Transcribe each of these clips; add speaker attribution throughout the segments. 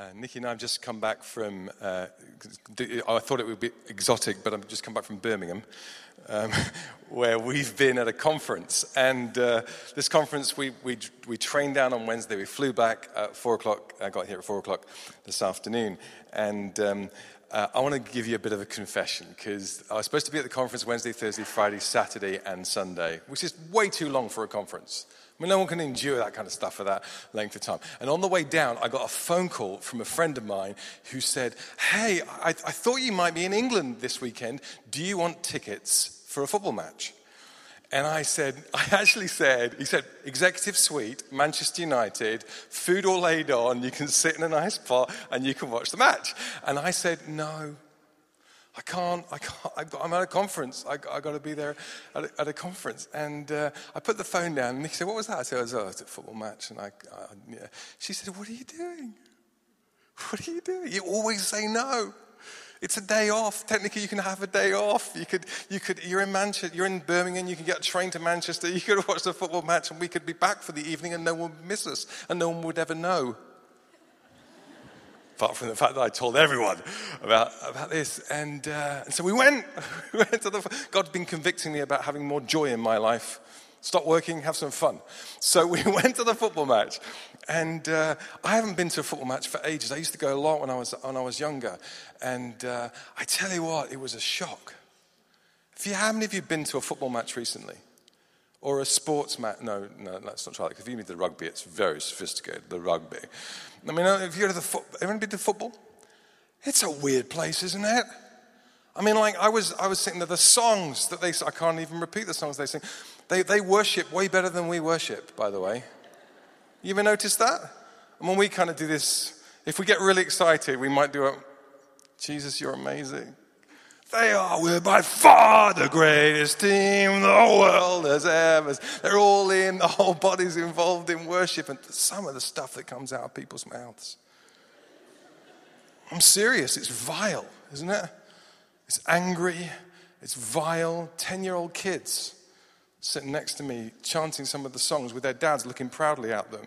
Speaker 1: Uh, Nikki and I have just come back from, uh, I thought it would be exotic, but I've just come back from Birmingham, um, where we've been at a conference. And uh, this conference, we, we, we trained down on Wednesday. We flew back at 4 o'clock. I got here at 4 o'clock this afternoon. And um, uh, I want to give you a bit of a confession because I was supposed to be at the conference Wednesday, Thursday, Friday, Saturday, and Sunday, which is way too long for a conference. I mean, no one can endure that kind of stuff for that length of time. And on the way down, I got a phone call from a friend of mine who said, Hey, I, I thought you might be in England this weekend. Do you want tickets for a football match? And I said, I actually said, he said, executive suite, Manchester United, food all laid on, you can sit in a nice spot and you can watch the match. And I said, no, I can't, I can't, I'm at a conference. I, I got to be there at a, at a conference. And uh, I put the phone down and he said, What was that? I said, Oh, it's a football match. And I, I, yeah. she said, What are you doing? What are you doing? You always say no. It's a day off. Technically, you can have a day off. You could, you could, you're in Manchester, you're in Birmingham, you can get a train to Manchester, you could watch the football match, and we could be back for the evening and no one would miss us, and no one would ever know apart from the fact that I told everyone about, about this. And, uh, and so we went. we went to the, God's been convicting me about having more joy in my life. Stop working, have some fun. So we went to the football match. And uh, I haven't been to a football match for ages. I used to go a lot when I was, when I was younger. And uh, I tell you what, it was a shock. If you, how many of you been to a football match recently? Or a sports match? No, no, let's not try that. If you need the rugby, it's very sophisticated, the rugby. I mean, if you go to the football, everyone been to football? It's a weird place, isn't it? I mean, like I was, I was sitting there. The songs that they, I can't even repeat the songs they sing. They, they worship way better than we worship. By the way, you ever noticed that? And when we kind of do this, if we get really excited, we might do a, Jesus, you're amazing. They are, we're by far the greatest team the world has ever. They're all in, the whole body's involved in worship, and some of the stuff that comes out of people's mouths. I'm serious, it's vile, isn't it? It's angry, it's vile. 10 year old kids sitting next to me chanting some of the songs with their dads looking proudly at them.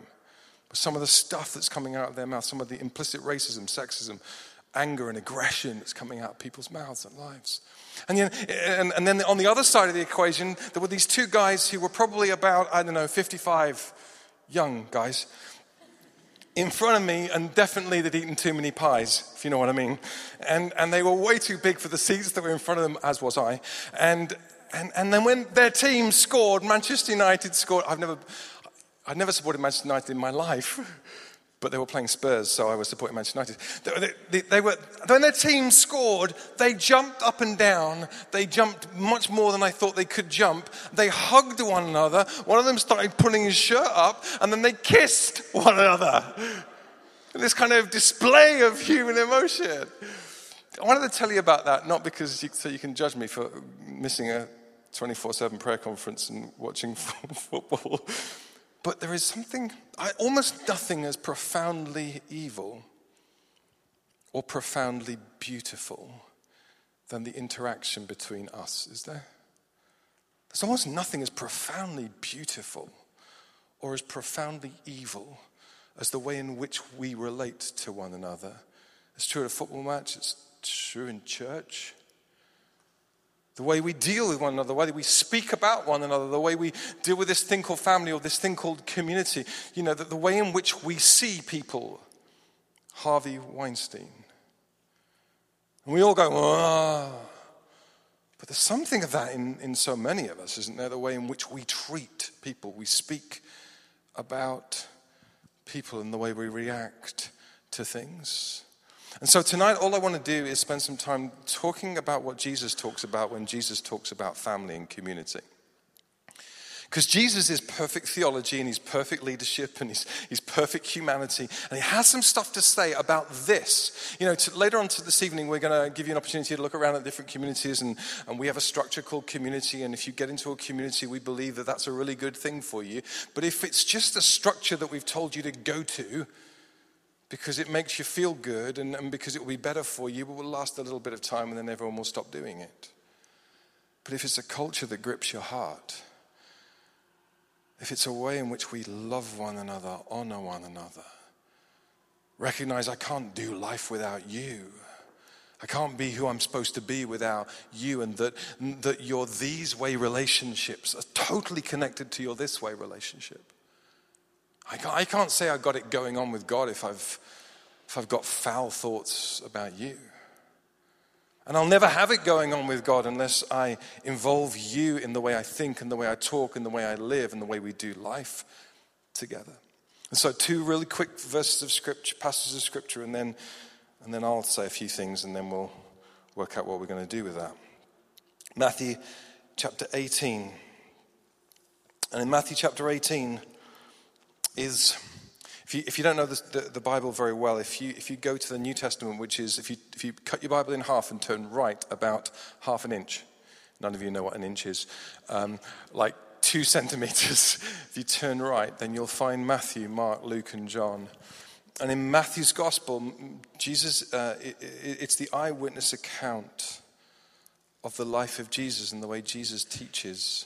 Speaker 1: But some of the stuff that's coming out of their mouth, some of the implicit racism, sexism, anger and aggression that's coming out of people's mouths and lives. And then, and, and then on the other side of the equation, there were these two guys who were probably about, I don't know, 55 young guys in front of me, and definitely they'd eaten too many pies, if you know what I mean. And, and they were way too big for the seats that were in front of them, as was I. And, and, and then when their team scored, Manchester United scored, I've never, I've never supported Manchester United in my life. but they were playing Spurs, so I was supporting Manchester United. They, they, they, were, when their team scored, they jumped up and down. They jumped much more than I thought they could jump. They hugged one another. One of them started pulling his shirt up, and then they kissed one another. This kind of display of human emotion. I wanted to tell you about that, not because you, so you can judge me for missing a 24 7 prayer conference and watching football. But there is something, almost nothing as profoundly evil or profoundly beautiful than the interaction between us, is there? There's almost nothing as profoundly beautiful or as profoundly evil as the way in which we relate to one another. It's true at a football match, it's true in church, the way we deal with one another, the way we speak about one another, the way we deal with this thing called family or this thing called community, you know, the, the way in which we see people. Harvey Weinstein. And we all go, ah. But there's something of that in, in so many of us, isn't there? The way in which we treat people, we speak about people and the way we react to things. And so tonight, all I want to do is spend some time talking about what Jesus talks about when Jesus talks about family and community. Because Jesus is perfect theology and he's perfect leadership and he's, he's perfect humanity. And he has some stuff to say about this. You know, to, later on to this evening, we're going to give you an opportunity to look around at different communities. And, and we have a structure called community. And if you get into a community, we believe that that's a really good thing for you. But if it's just a structure that we've told you to go to, because it makes you feel good and, and because it will be better for you, but will last a little bit of time and then everyone will stop doing it. But if it's a culture that grips your heart, if it's a way in which we love one another, honor one another, Recognize I can't do life without you. I can't be who I'm supposed to be without you, and that, that your these way relationships are totally connected to your this way relationship. I can't, I can't say I've got it going on with God if I've, if I've got foul thoughts about you. And I'll never have it going on with God unless I involve you in the way I think, and the way I talk, and the way I live, and the way we do life together. And so, two really quick verses of scripture, passages of scripture, and then and then I'll say a few things and then we'll work out what we're going to do with that. Matthew chapter 18. And in Matthew chapter 18 is, if you, if you don't know the, the, the, Bible very well, if you, if you go to the New Testament, which is, if you, if you cut your Bible in half and turn right about half an inch, none of you know what an inch is, um, like two centimeters, if you turn right, then you'll find Matthew, Mark, Luke, and John. And in Matthew's gospel, Jesus, uh, it, it's the eyewitness account of the life of Jesus and the way Jesus teaches.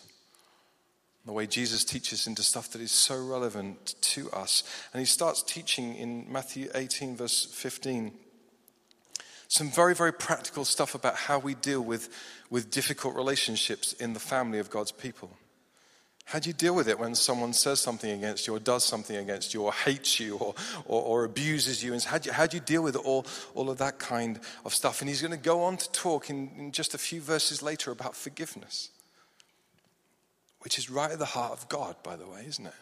Speaker 1: The way Jesus teaches into stuff that is so relevant to us. And he starts teaching in Matthew 18, verse 15, some very, very practical stuff about how we deal with, with difficult relationships in the family of God's people. How do you deal with it when someone says something against you, or does something against you, or hates you, or, or, or abuses you? And how do you, how do you deal with all, all of that kind of stuff? And he's going to go on to talk in, in just a few verses later about forgiveness, which is right at the heart of God, by the way, isn't it?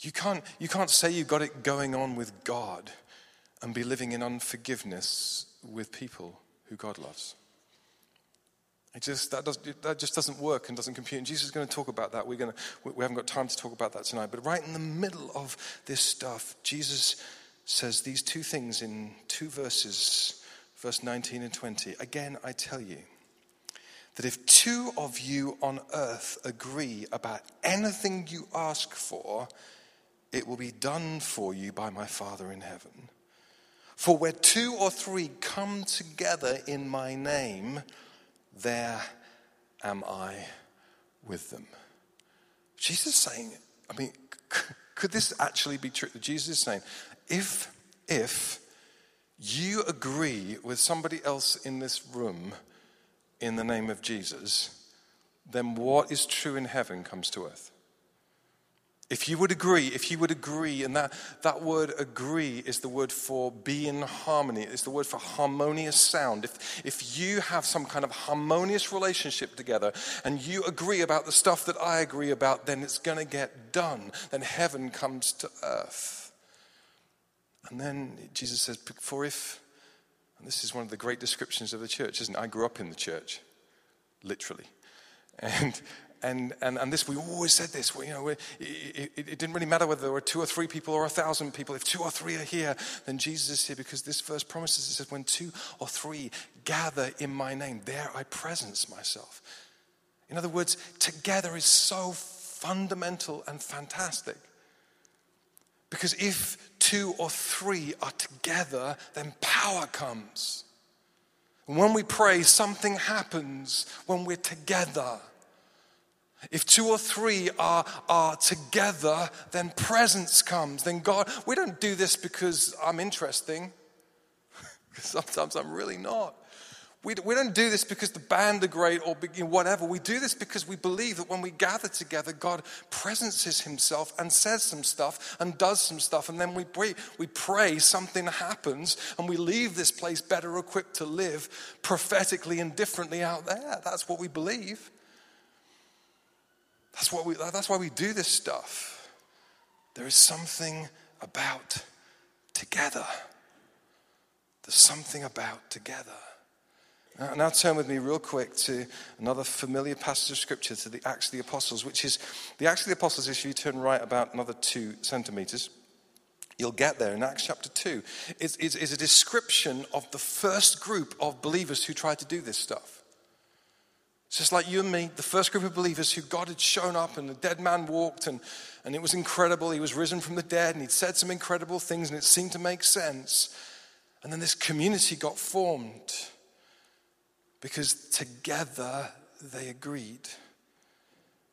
Speaker 1: You can't, you can't say you've got it going on with God and be living in unforgiveness with people who God loves. It just, that, does, that just doesn't work and doesn't compute. And Jesus is going to talk about that. We're going to, we haven't got time to talk about that tonight. But right in the middle of this stuff, Jesus says these two things in two verses, verse 19 and 20. Again, I tell you that if two of you on earth agree about anything you ask for, it will be done for you by my Father in heaven. For where two or three come together in my name, there am I with them. Jesus is saying, I mean, could this actually be true? Jesus is saying, if, if you agree with somebody else in this room in the name of Jesus, then what is true in heaven comes to earth. If you would agree, if you would agree, and that, that word agree is the word for be in harmony, it's the word for harmonious sound. If, if you have some kind of harmonious relationship together and you agree about the stuff that I agree about, then it's going to get done. Then heaven comes to earth. And then Jesus says, For if, and this is one of the great descriptions of the church, isn't it? I grew up in the church, literally. And, and, and, and this, we always said this, you know, it, it, it, didn't really matter whether there were two or three people or a thousand people. If two or three are here, then Jesus is here because this verse promises, it says, when two or three gather in my name, there I presence myself. In other words, together is so fundamental and fantastic. Because if two or three are together, then power comes. And when we pray, something happens when we're together. If two or three are, are together, then presence comes. Then God, we don't do this because I'm interesting. Sometimes I'm really not. We, we don't do this because the band are great or whatever. We do this because we believe that when we gather together, God presences himself and says some stuff and does some stuff. And then we pray, we pray something happens and we leave this place better equipped to live prophetically and differently out there. That's what we believe. That's, what we, that's why we do this stuff. There is something about together. There's something about together. Now, now, turn with me real quick to another familiar passage of scripture, to the Acts of the Apostles, which is the Acts of the Apostles. If you turn right about another two centimeters, you'll get there in Acts chapter 2. It's, it's, it's a description of the first group of believers who tried to do this stuff. It's just like you and me, the first group of believers who God had shown up and the dead man walked and, and it was incredible. He was risen from the dead and he'd said some incredible things and it seemed to make sense. And then this community got formed because together they agreed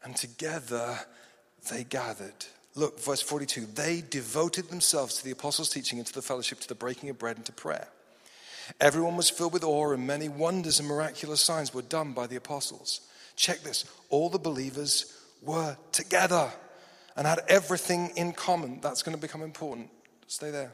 Speaker 1: and together they gathered. Look, verse 42 they devoted themselves to the apostles' teaching and to the fellowship, to the breaking of bread and to prayer. Everyone was filled with awe, and many wonders and miraculous signs were done by the apostles. Check this all the believers were together and had everything in common. That's going to become important. Stay there.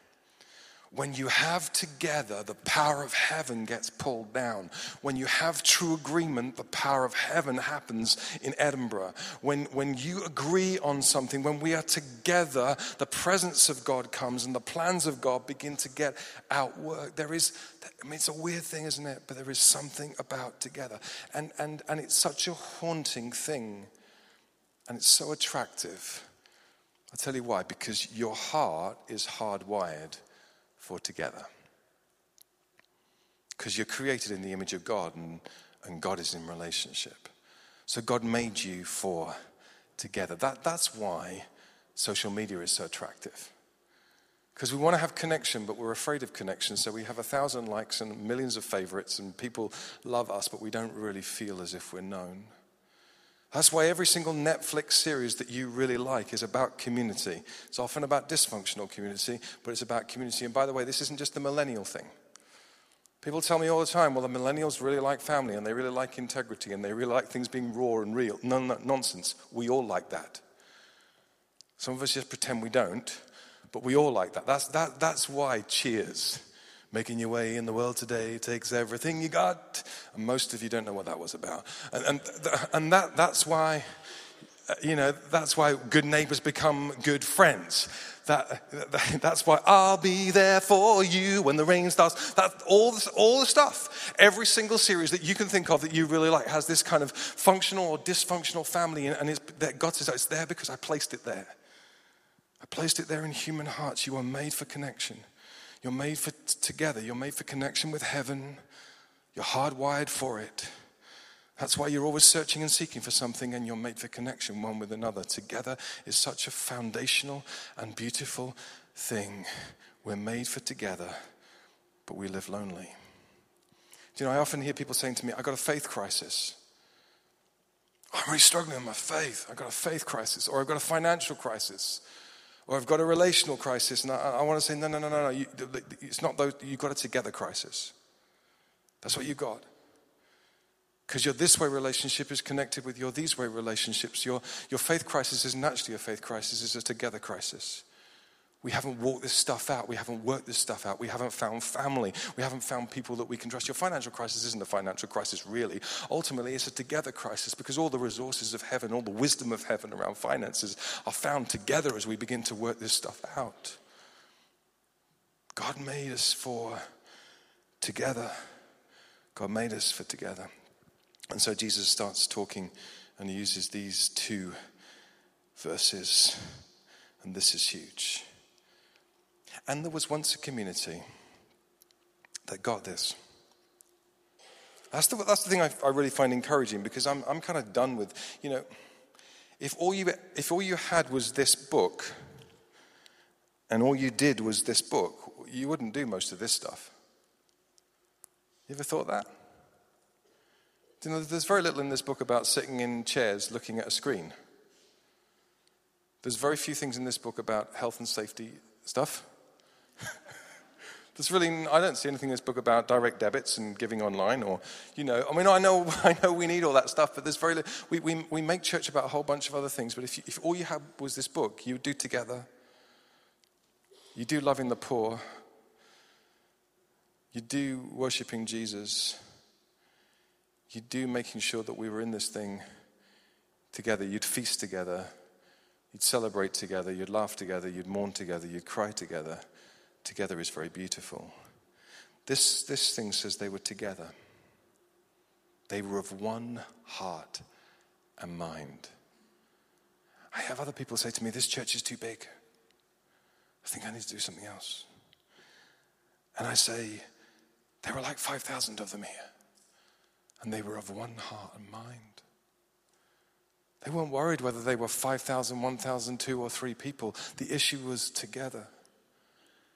Speaker 1: when you have together, the power of heaven gets pulled down. When you have true agreement, the power of heaven happens in Edinburgh. When, when you agree on something, when we are together, the presence of God comes and the plans of God begin to get outworked. There is, I mean, it's a weird thing, isn't it? But there is something about together. And, and, and it's such a haunting thing. And it's so attractive. I'll tell you why. Because your heart is hardwired for together. Because you're created in the image of God and, and God is in relationship. So God made you for together. That, that's why social media is so attractive. Because we want to have connection, but we're afraid of connection. So we have a thousand likes and millions of favorites, and people love us, but we don't really feel as if we're known. That's why every single Netflix series that you really like is about community. It's often about dysfunctional community, but it's about community. And by the way, this isn't just the millennial thing. People tell me all the time, well, the millennials really like family and they really like integrity and they really like things being raw and real. No, no, nonsense. We all like that. Some of us just pretend we don't, but we all like that. That's, that, that's why cheers Making your way in the world today takes everything you got. And most of you don't know what that was about. And, and, and that, that's why, uh, you know, that's why good neighbors become good friends. That, that's why I'll be there for you when the rain starts. That all this, all the stuff. Every single series that you can think of that you really like has this kind of functional or dysfunctional family, and, and that God says it's there because I placed it there. I placed it there in human hearts. You are made for connection. You're made for t- together. You're made for connection with heaven. You're hardwired for it. That's why you're always searching and seeking for something, and you're made for connection one with another. Together is such a foundational and beautiful thing. We're made for together, but we live lonely. Do you know, I often hear people saying to me, I've got a faith crisis. I'm really struggling with my faith. I've got a faith crisis, or I've got a financial crisis, or I've got a relational crisis, and I, I want to say, no, no, no, no, no. You, it's not those, you've got a together crisis. That's what you got. Because your this way relationship is connected with your these way relationships. Your, your faith crisis isn't actually a faith crisis, it's a together crisis. We haven't walked this stuff out. We haven't worked this stuff out. We haven't found family. We haven't found people that we can trust. Your financial crisis isn't a financial crisis, really. Ultimately, it's a together crisis because all the resources of heaven, all the wisdom of heaven around finances are found together as we begin to work this stuff out. God made us for together. God made us for together. And so Jesus starts talking and he uses these two verses, and this is huge. And there was once a community that got this. That's the, that's the thing I, I really find encouraging because I'm, I'm kind of done with, you know, if all, you, if all you had was this book and all you did was this book, you wouldn't do most of this stuff. You ever thought that? You know, there's very little in this book about sitting in chairs looking at a screen. There's very few things in this book about health and safety stuff. There's really, I don't see anything in this book about direct debits and giving online or, you know, I mean, I know, I know we need all that stuff, but there's very little, we, we, we make church about a whole bunch of other things, but if, you, if all you had was this book, you would do together. You do loving the poor. You do worshiping Jesus. You do making sure that we were in this thing together. You'd feast together. You'd celebrate together. You'd laugh together. You'd mourn together. You'd cry together together is very beautiful. This, this thing says they were together. They were of one heart and mind. I have other people say to me, This church is too big. I think I need to do something else. And I say, There were like 5,000 of them here, and they were of one heart and mind. They weren't worried whether they were 5,000, 1,000, two or three people. The issue was together.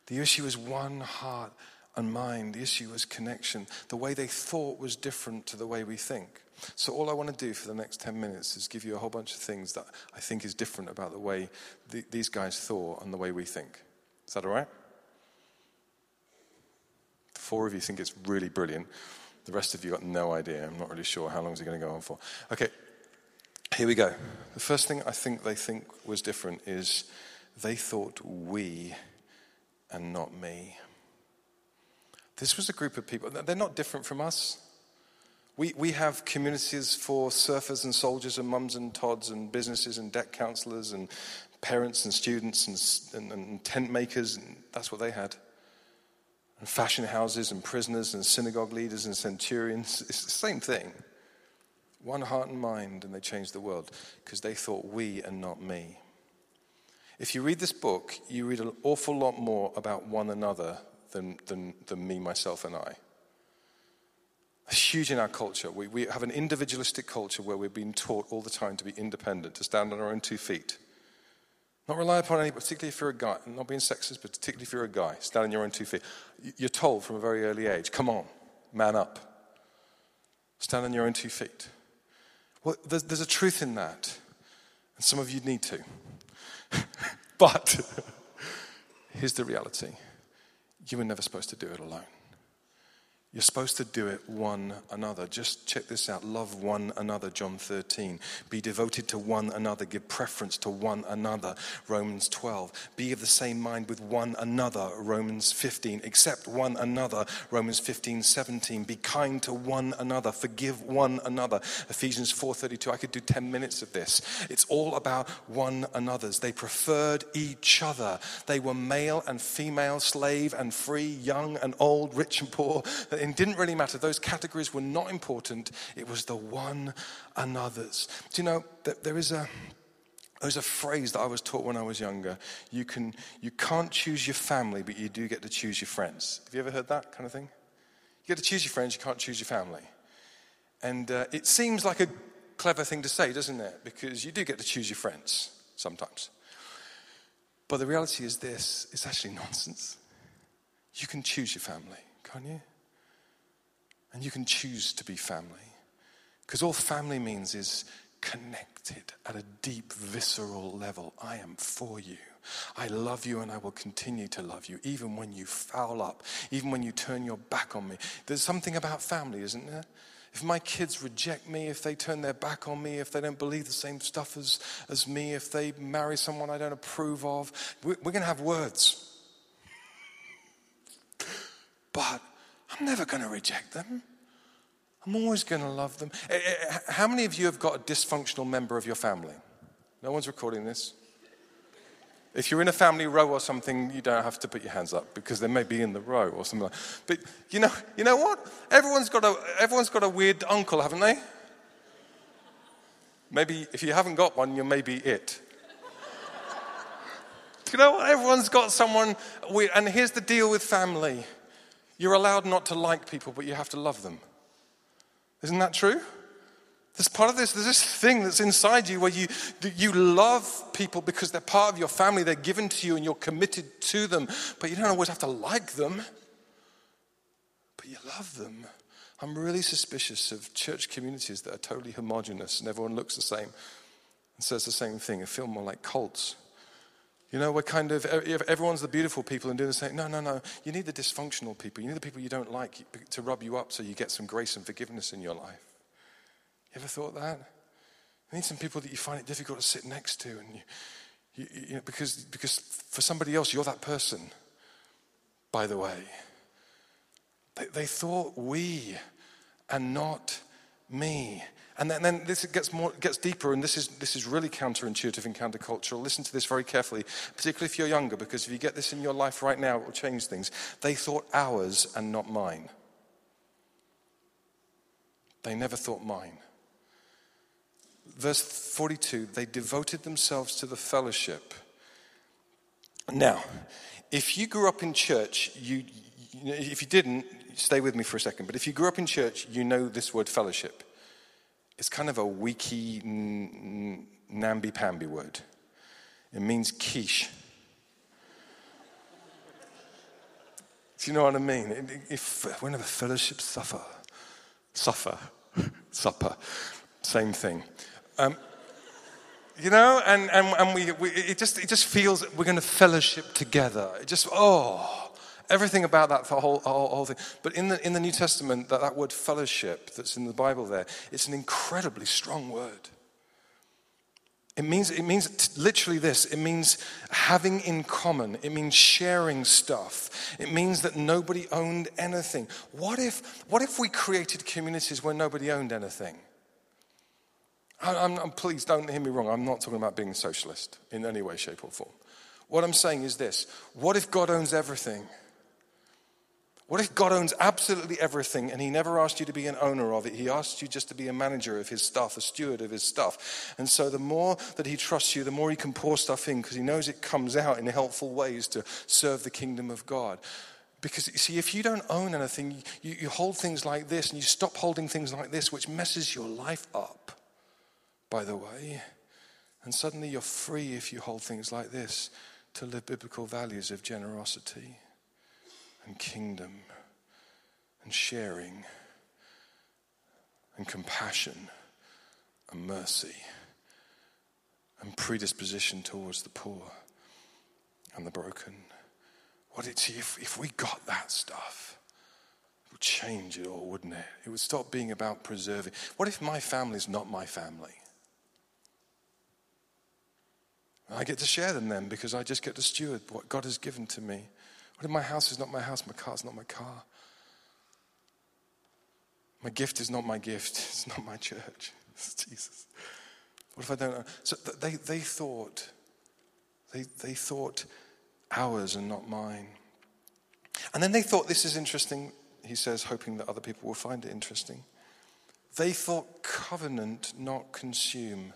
Speaker 1: The issue was one heart and mind. The issue was connection. The way they thought was different to the way we think. So, all I want to do for the next 10 minutes is give you a whole bunch of things that I think is different about the way the, these guys thought and the way we think. Is that all right? Four of you think it's really brilliant. The rest of you got no idea. I'm not really sure how long is it going to go on for. Okay, here we go. The first thing I think they think was different is they thought we and not me. This was a group of people, they're not different from us. We, we have communities for surfers and soldiers and mums and tods and businesses and debt counselors and parents and students and, and, and tent makers. And that's what they had. And fashion houses and prisoners and synagogue leaders and centurions. It's the same thing. One heart and mind, and they changed the world because they thought we and not me. If you read this book, you read an awful lot more about one another than, than, than me, myself, and I. It's huge in our culture. We, we have an individualistic culture where we're being taught all the time to be independent, to stand on our own two feet. Not rely upon anybody, particularly if you're a guy, not being sexist, but particularly if you're a guy, stand on your own two feet. You're told from a very early age, come on, man up. Stand on your own two feet. Well, there's, there's a truth in that, and some of you need to. but here's the reality you were never supposed to do it alone. You're supposed to do it one another. Just check this out. Love one another, John 13. Be devoted to one another. Give preference to one another, Romans 12. Be of the same mind with one another, Romans 15. Accept one another, Romans 15, 17. Be kind to one another. Forgive one another, Ephesians 4.32. I could do 10 minutes of this. It's all about one another's. They preferred each other. They were male and female, slave and free, young and old, rich and poor it didn't really matter. Those categories were not important. It was the one another's. Do you know that there is a there's a phrase that I was taught when I was younger. You can you can't choose your family, but you do get to choose your friends. Have you ever heard that kind of thing? You get to choose your friends, you can't choose your family. And uh, it seems like a clever thing to say, doesn't it? Because you do get to choose your friends sometimes. But the reality is this it's actually nonsense. You can choose your family, can't you? And you can choose to be family. Because all family means is connected at a deep, visceral level. I am for you. I love you and I will continue to love you, even when you foul up, even when you turn your back on me. There's something about family, isn't there? If my kids reject me, if they turn their back on me, if they don't believe the same stuff as, as me, if they marry someone I don't approve of, we're, we're going to have words. But I'm never going to reject them. I'm always going to love them. Eh, eh, how many of you have got a dysfunctional member of your family? No one's recording this. If you're in a family row or something, you don't have to put your hands up because they may be in the row or something like But you know, you know what? Everyone's got a, everyone's got a weird uncle, haven't they? Maybe if you haven't got one, you're maybe it. you know what? Everyone's got someone weird. And here's the deal with family you're allowed not to like people, but you have to love them. Isn't that true? There's part of this, there's this thing that's inside you where you, you love people because they're part of your family, they're given to you, and you're committed to them, but you don't always have to like them, but you love them. I'm really suspicious of church communities that are totally homogenous and everyone looks the same and says the same thing. I feel more like cults. You know, we're kind of, everyone's the beautiful people and doing the same. No, no, no. You need the dysfunctional people. You need the people you don't like to rub you up so you get some grace and forgiveness in your life. You ever thought that? You need some people that you find it difficult to sit next to, and you, you, you know, because, because for somebody else, you're that person, by the way. They, they thought we and not me. And then, then, this gets more gets deeper, and this is this is really counterintuitive and countercultural. Listen to this very carefully, particularly if you're younger, because if you get this in your life right now, it will change things. They thought ours and not mine. They never thought mine. Verse 42, they devoted themselves to the fellowship. Now, if you grew up in church, you, if you didn't, stay with me for a second, but if you grew up in church, you know this word fellowship. It's kind of a weaky, namby-pamby word. It means quiche. Do you know what I mean? If whenever fellowship suffer, suffer, supper, same thing. Um, you know, and, and, and we, we, it, just, it just feels we're going to fellowship together. It just, oh, everything about that whole, whole, whole thing. But in the, in the New Testament, that, that word fellowship that's in the Bible there, it's an incredibly strong word. It means, it means literally this it means having in common, it means sharing stuff, it means that nobody owned anything. What if, what if we created communities where nobody owned anything? I'm, I'm, please don't hear me wrong, I'm not talking about being a socialist in any way, shape, or form. What I'm saying is this what if God owns everything? What if God owns absolutely everything and He never asked you to be an owner of it? He asked you just to be a manager of His stuff, a steward of His stuff. And so the more that He trusts you, the more He can pour stuff in because He knows it comes out in helpful ways to serve the kingdom of God. Because, see, if you don't own anything, you, you hold things like this and you stop holding things like this, which messes your life up, by the way. And suddenly you're free if you hold things like this to live biblical values of generosity and kingdom and sharing and compassion and mercy and predisposition towards the poor and the broken. What it, if, if we got that stuff, it would change it all, wouldn't it? It would stop being about preserving. What if my family is not my family? I get to share them then because I just get to steward what God has given to me. What if my house is not my house, my car is not my car? My gift is not my gift, it's not my church. It's Jesus. What if I don't know? So they, they thought, they, they thought ours and not mine. And then they thought, this is interesting, he says, hoping that other people will find it interesting. They thought covenant, not consume.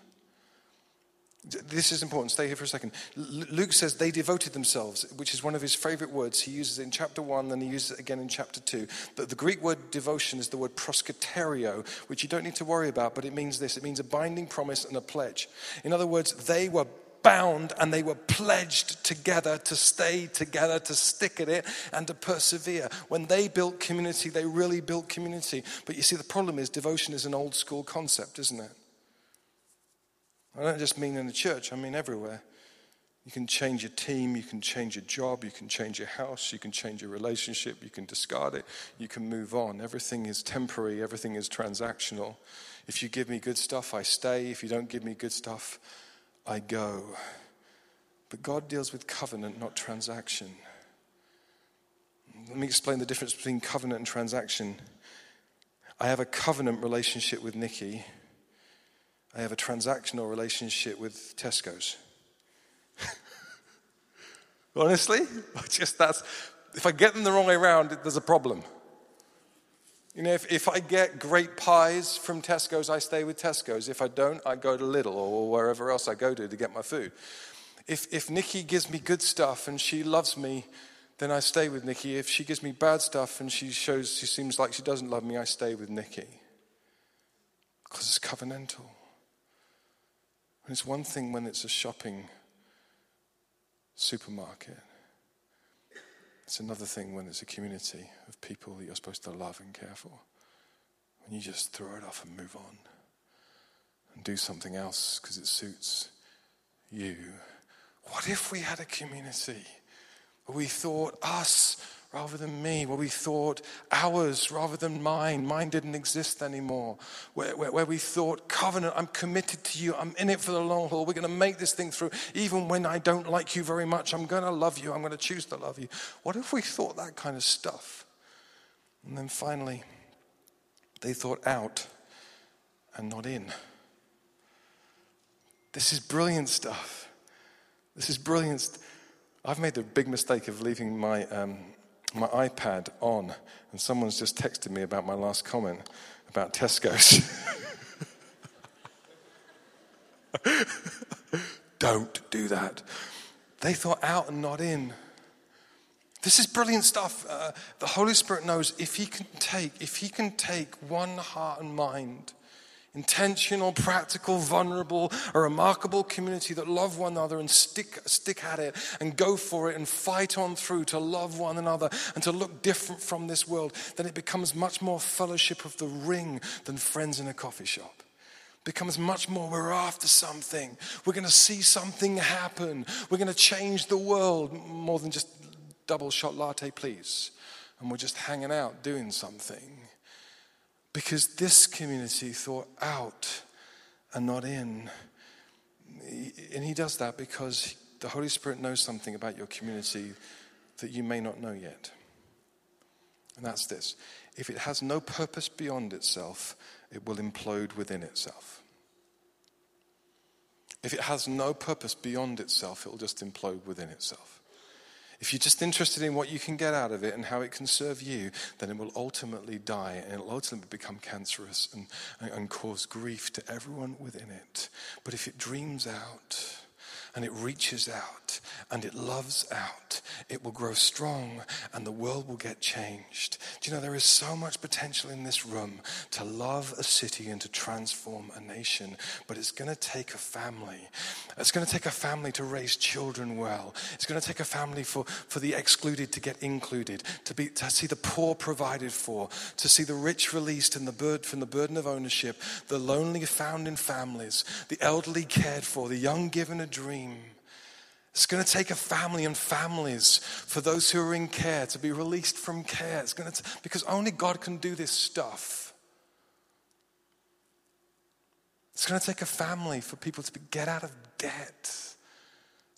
Speaker 1: This is important. Stay here for a second. Luke says they devoted themselves, which is one of his favorite words. He uses it in chapter 1, then he uses it again in chapter 2. The, the Greek word devotion is the word proskartereo, which you don't need to worry about, but it means this it means a binding promise and a pledge. In other words, they were bound and they were pledged together to stay together, to stick at it, and to persevere. When they built community, they really built community. But you see, the problem is devotion is an old school concept, isn't it? I don't just mean in the church, I mean everywhere. You can change your team, you can change your job, you can change your house, you can change your relationship, you can discard it, you can move on. Everything is temporary, everything is transactional. If you give me good stuff, I stay. If you don't give me good stuff, I go. But God deals with covenant, not transaction. Let me explain the difference between covenant and transaction. I have a covenant relationship with Nikki I have a transactional relationship with Tesco's. Honestly, just that's if I get them the wrong way around, there's a problem. You know, if, if I get great pies from Tesco's, I stay with Tesco's. If I don't, I go to Lidl or wherever else I go to to get my food. If, if Nikki gives me good stuff and she loves me, then I stay with Nikki. If she gives me bad stuff and she shows she seems like she doesn't love me, I stay with Nikki. Because it's covenantal. It's one thing when it's a shopping supermarket. It's another thing when it's a community of people that you're supposed to love and care for. When you just throw it off and move on and do something else because it suits you. What if we had a community where we thought us rather than me, where we thought ours rather than mine. Mine didn't exist anymore. Where, where, where, we thought, covenant, I'm committed to you. I'm in it for the long haul. We're going to make this thing through. Even when I don't like you very much, I'm going to love you. I'm going to choose to love you. What if we thought that kind of stuff? And then finally, they thought out and not in. This is brilliant stuff. This is brilliant. I've made the big mistake of leaving my um, my iPad on, and someone's just texted me about my last comment about Tesco's. Don't do that. They thought out and not in. This is brilliant stuff. Uh, the Holy Spirit knows if He can take, if He can take one heart and mind, intentional, practical, vulnerable, a remarkable community that love one another and stick, stick at it and go for it and fight on through to love one another and to look different from this world, then it becomes much more fellowship of the ring than friends in a coffee shop becomes much more we're after something. We're going to see something happen. We're going to change the world more than just double shot latte, please. And we're just hanging out doing something. Because this community thought out and not in. And he does that because the Holy Spirit knows something about your community that you may not know yet. And that's this if it has no purpose beyond itself, it will implode within itself. If it has no purpose beyond itself, it will just implode within itself. If you're just interested in what you can get out of it and how it can serve you, then it will ultimately die and it will ultimately become cancerous and, and cause grief to everyone within it. But if it dreams out, and it reaches out and it loves out, it will grow strong and the world will get changed. Do you know there is so much potential in this room to love a city and to transform a nation, but it's going to take a family. It's going to take a family to raise children well. It's going to take a family for, for the excluded to get included, to, be, to see the poor provided for, to see the rich released and the bird from the burden of ownership, the lonely found in families, the elderly cared for, the young given a dream dream. It's going to take a family and families for those who are in care to be released from care. It's going to t- because only God can do this stuff. It's going to take a family for people to be, get out of debt.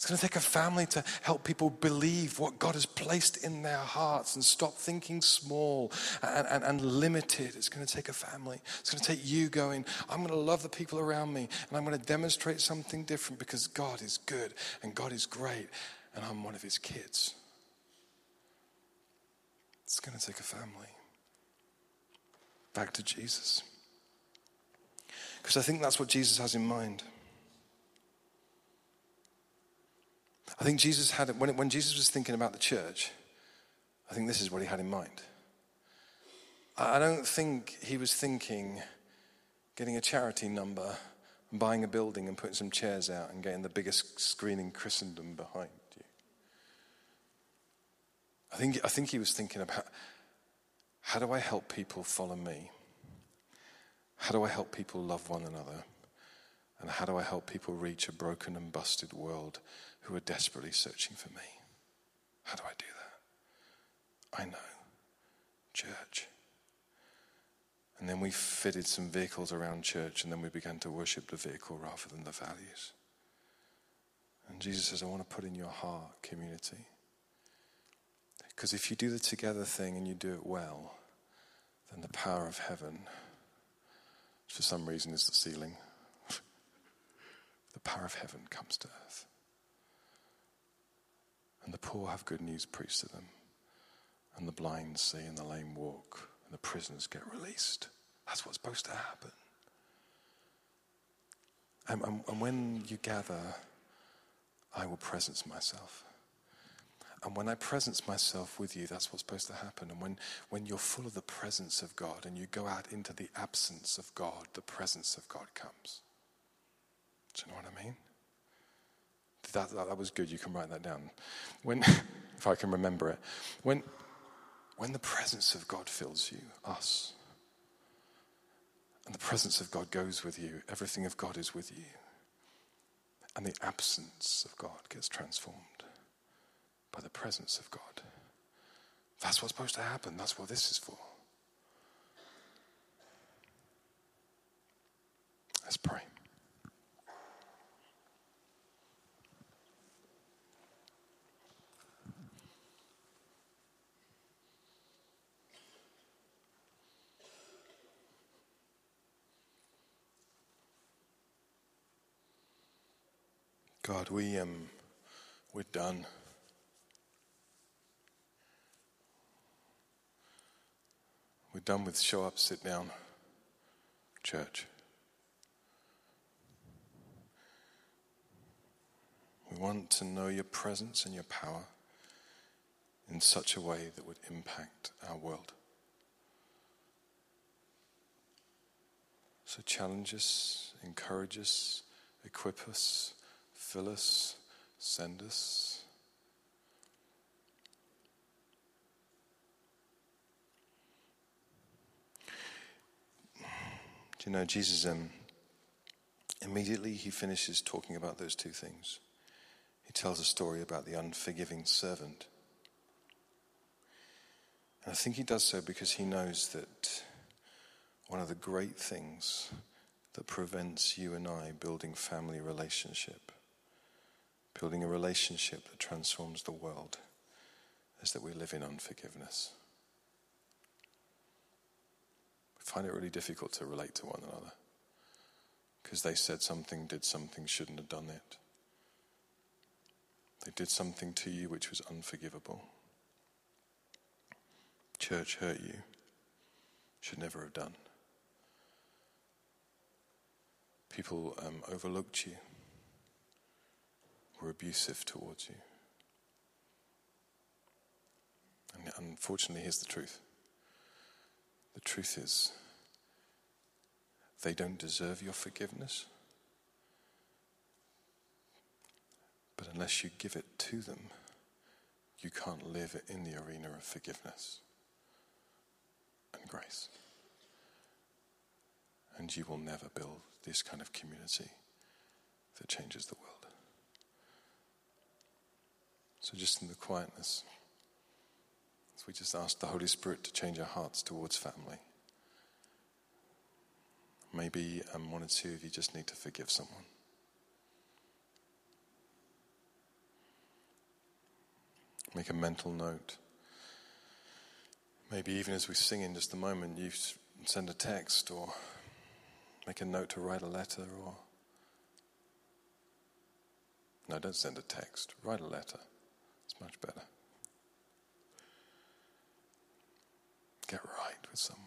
Speaker 1: It's going to take a family to help people believe what God has placed in their hearts and stop thinking small and, and, and, limited. It's going to take a family. It's going to take you going, I'm going to love the people around me and I'm going to demonstrate something different because God is good and God is great and I'm one of his kids. It's going to take a family. Back to Jesus. Because I think that's what Jesus has in mind. I think Jesus had, when, when Jesus was thinking about the church, I think this is what he had in mind. I don't think he was thinking getting a charity number and buying a building and putting some chairs out and getting the biggest screen in Christendom behind you. I think, I think he was thinking about how do I help people follow me? How do I help people love one another? And how do I help people reach a broken and busted world who are desperately searching for me. How do I do that? I know. Church. And then we fitted some vehicles around church, and then we began to worship the vehicle rather than the values. And Jesus says, I want to put in your heart community. Because if you do the together thing and you do it well, then the power of heaven, for some reason is the ceiling, the power of heaven comes to earth and the poor have good news preached to them, and the blind see, and the lame walk, and the prisoners get released. That's what's supposed to happen. And, and, and when you gather, I will presence myself. And when I presence myself with you, that's what's supposed to happen. And when, when you're full of the presence of God and you go out into the absence of God, the presence of God comes. Do you know what I mean? That, that, that, was good. You can write that down. When, if I can remember it. When, when the presence of God fills you, us, and the presence of God goes with you, everything of God is with you, and the absence of God gets transformed by the presence of God. That's what's supposed to happen. That's what this is for. Let's pray. God, we um, we're done. We're done with show up, sit down, church. We want to know your presence and your power in such a way that would impact our world. So challenge us, encourage us, equip us, fill us, send us. Do you know Jesus? Um, immediately he finishes talking about those two things. He tells a story about the unforgiving servant. And I think he does so because he knows that one of the great things that prevents you and I building family relationship, building a relationship that transforms the world, is that we live in unforgiveness. We find it really difficult to relate to one another because they said something, did something, shouldn't have done it. They did something to you which was unforgivable. Church hurt you, should never have done. People um, overlooked you, were abusive towards you. And unfortunately, here's the truth the truth is, they don't deserve your forgiveness. But unless you give it to them, you can't live in the arena of forgiveness and grace. And you will never build this kind of community that changes the world. So, just in the quietness, we just ask the Holy Spirit to change our hearts towards family. Maybe um, one or two of you just need to forgive someone. Make a mental note. Maybe even as we sing in just a moment, you send a text or Make a note to write a letter or. No, don't send a text. Write a letter. Much better. Get right with someone.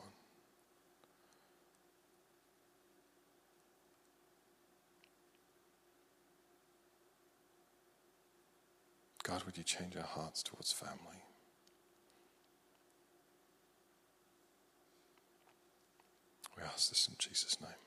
Speaker 1: God, would you change our hearts towards family? We ask this in Jesus' name.